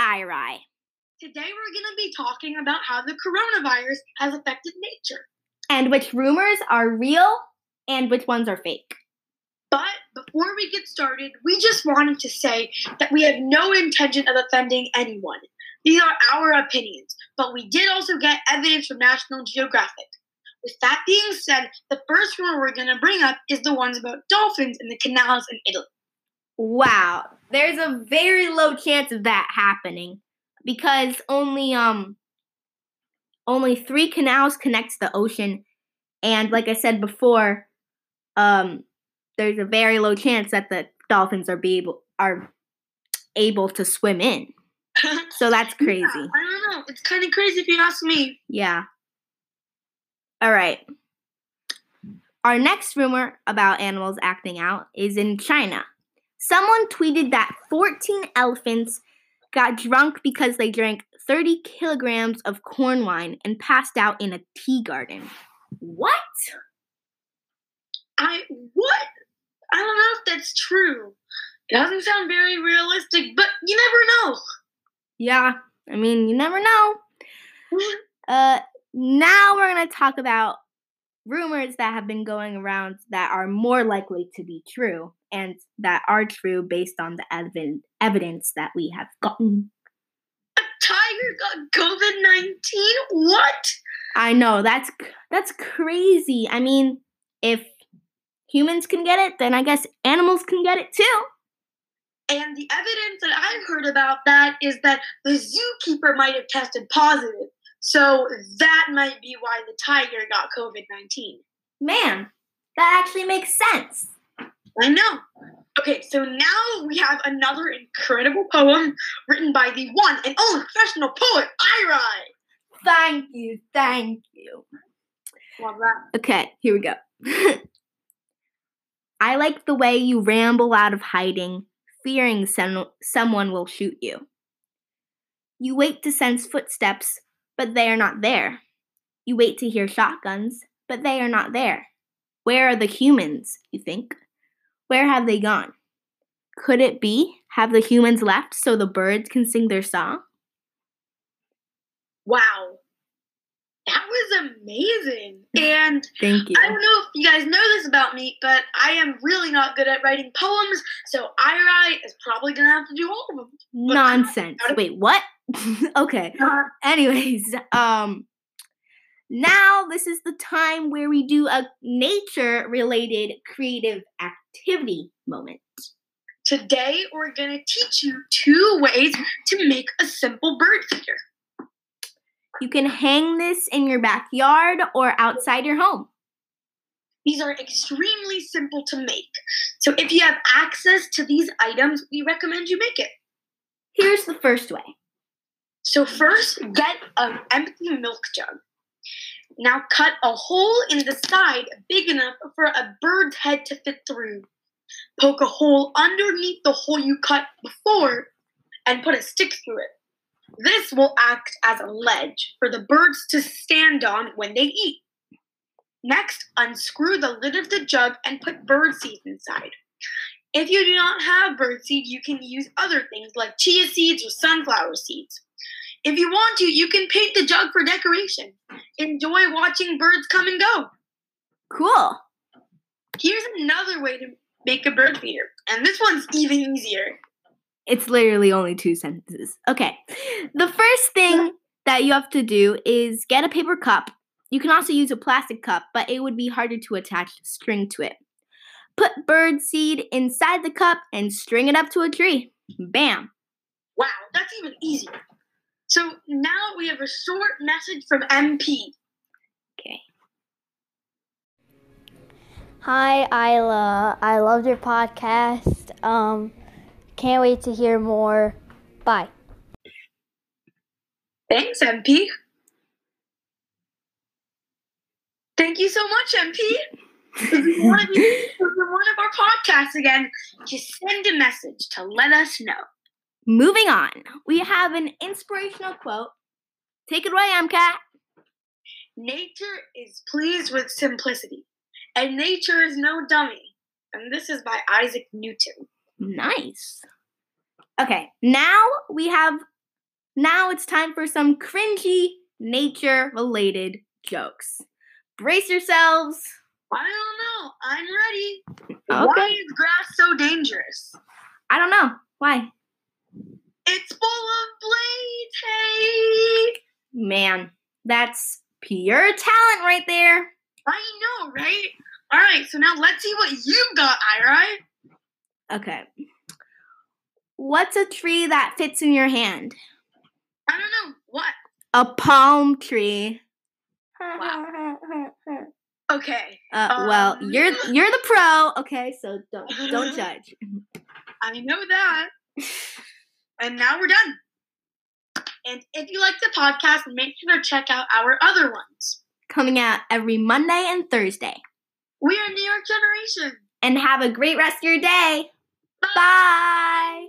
IRI. Today we're going to be talking about how the coronavirus has affected nature. And which rumors are real and which ones are fake. But before we get started, we just wanted to say that we have no intention of offending anyone. These are our opinions, but we did also get evidence from National Geographic. With that being said, the first rumor we're going to bring up is the ones about dolphins in the canals in Italy. Wow, there's a very low chance of that happening because only um only 3 canals connect to the ocean and like I said before, um there's a very low chance that the dolphins are be able are able to swim in. So that's crazy. Yeah, I don't know. It's kind of crazy if you ask me. Yeah. All right. Our next rumor about animals acting out is in China. Someone tweeted that 14 elephants got drunk because they drank 30 kilograms of corn wine and passed out in a tea garden. What? I what? I don't know if that's true. It doesn't sound very realistic, but you never know. Yeah, I mean, you never know. Uh, now we're going to talk about rumors that have been going around that are more likely to be true and that are true based on the ev- evidence that we have gotten. A tiger got COVID nineteen. What? I know that's that's crazy. I mean, if humans can get it, then I guess animals can get it too. And the evidence that I've heard about that is that the zookeeper might have tested positive. So that might be why the tiger got COVID 19. Man, that actually makes sense. I know. Okay, so now we have another incredible poem written by the one and only professional poet, Iri. Thank you, thank you. Love that. Okay, here we go. I like the way you ramble out of hiding, fearing some, someone will shoot you. You wait to sense footsteps, but they are not there. You wait to hear shotguns, but they are not there. Where are the humans, you think? Where have they gone? Could it be? Have the humans left so the birds can sing their song? Wow. That was amazing. And Thank you. I don't know if you guys know this about me, but I am really not good at writing poems, so I write is probably gonna have to do all of them. Nonsense. Wait, what? okay. Uh, Anyways, um now this is the time where we do a nature related creative activity moment. today we're gonna teach you two ways to make a simple bird feeder. You can hang this in your backyard or outside your home. These are extremely simple to make. So if you have access to these items, we recommend you make it. Here's the first way. So first, get an empty milk jug. Now cut a hole in the side big enough for a bird's head to fit through. Poke a hole underneath the hole you cut before and put a stick through it. This will act as a ledge for the birds to stand on when they eat. Next, unscrew the lid of the jug and put bird seeds inside. If you do not have bird seed, you can use other things like chia seeds or sunflower seeds. If you want to, you can paint the jug for decoration. Enjoy watching birds come and go. Cool. Here's another way to make a bird feeder, and this one's even easier. It's literally only two sentences. Okay. The first thing that you have to do is get a paper cup. You can also use a plastic cup, but it would be harder to attach string to it. Put bird seed inside the cup and string it up to a tree. Bam. Wow, that's even easier. So now we have a short message from MP. Okay. Hi, Isla. I loved your podcast. Um, can't wait to hear more. Bye. Thanks, MP. Thank you so much, MP. If you want to be on one of our podcasts again, just send a message to let us know. Moving on, we mm. have an inspirational quote. Take it away, MCAT. Nature is pleased with simplicity, and nature is no dummy. And this is by Isaac Newton. Nice. Okay, now we have Now it's time for some cringy nature related jokes. Brace yourselves. I don't know. I'm ready. Okay. Why is grass so dangerous? I don't know. Why? It's full of blades. Hey. Man, that's pure talent right there. I know, right? All right, so now let's see what you've got, Ira. Okay. What's a tree that fits in your hand? I don't know. What? A palm tree. Wow. Okay. Uh, well, Um. you're you're the pro, okay? So don't don't judge. I know that. And now we're done. And if you like the podcast, make sure to check out our other ones. Coming out every Monday and Thursday. We are New York Generation. And have a great rest of your day. Bye.